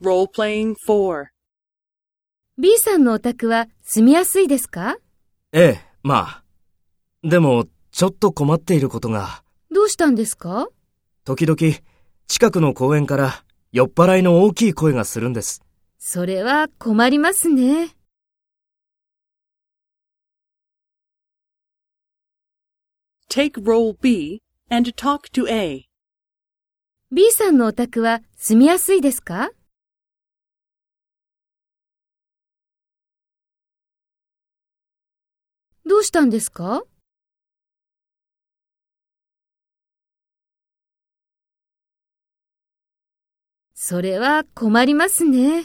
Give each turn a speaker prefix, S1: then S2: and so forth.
S1: B さんのお宅は住みやすいですか？
S2: ええ、まあ。でも、ちょっと困っていることが。
S1: どうしたんですか？
S2: 時々、近くの公園から酔っ払いの大きい声がするんです。
S1: それは困りますね。
S3: Take role B and talk to A.
S1: B さんのお宅は住みやすいですか？どうしたんですか？それは困りますね。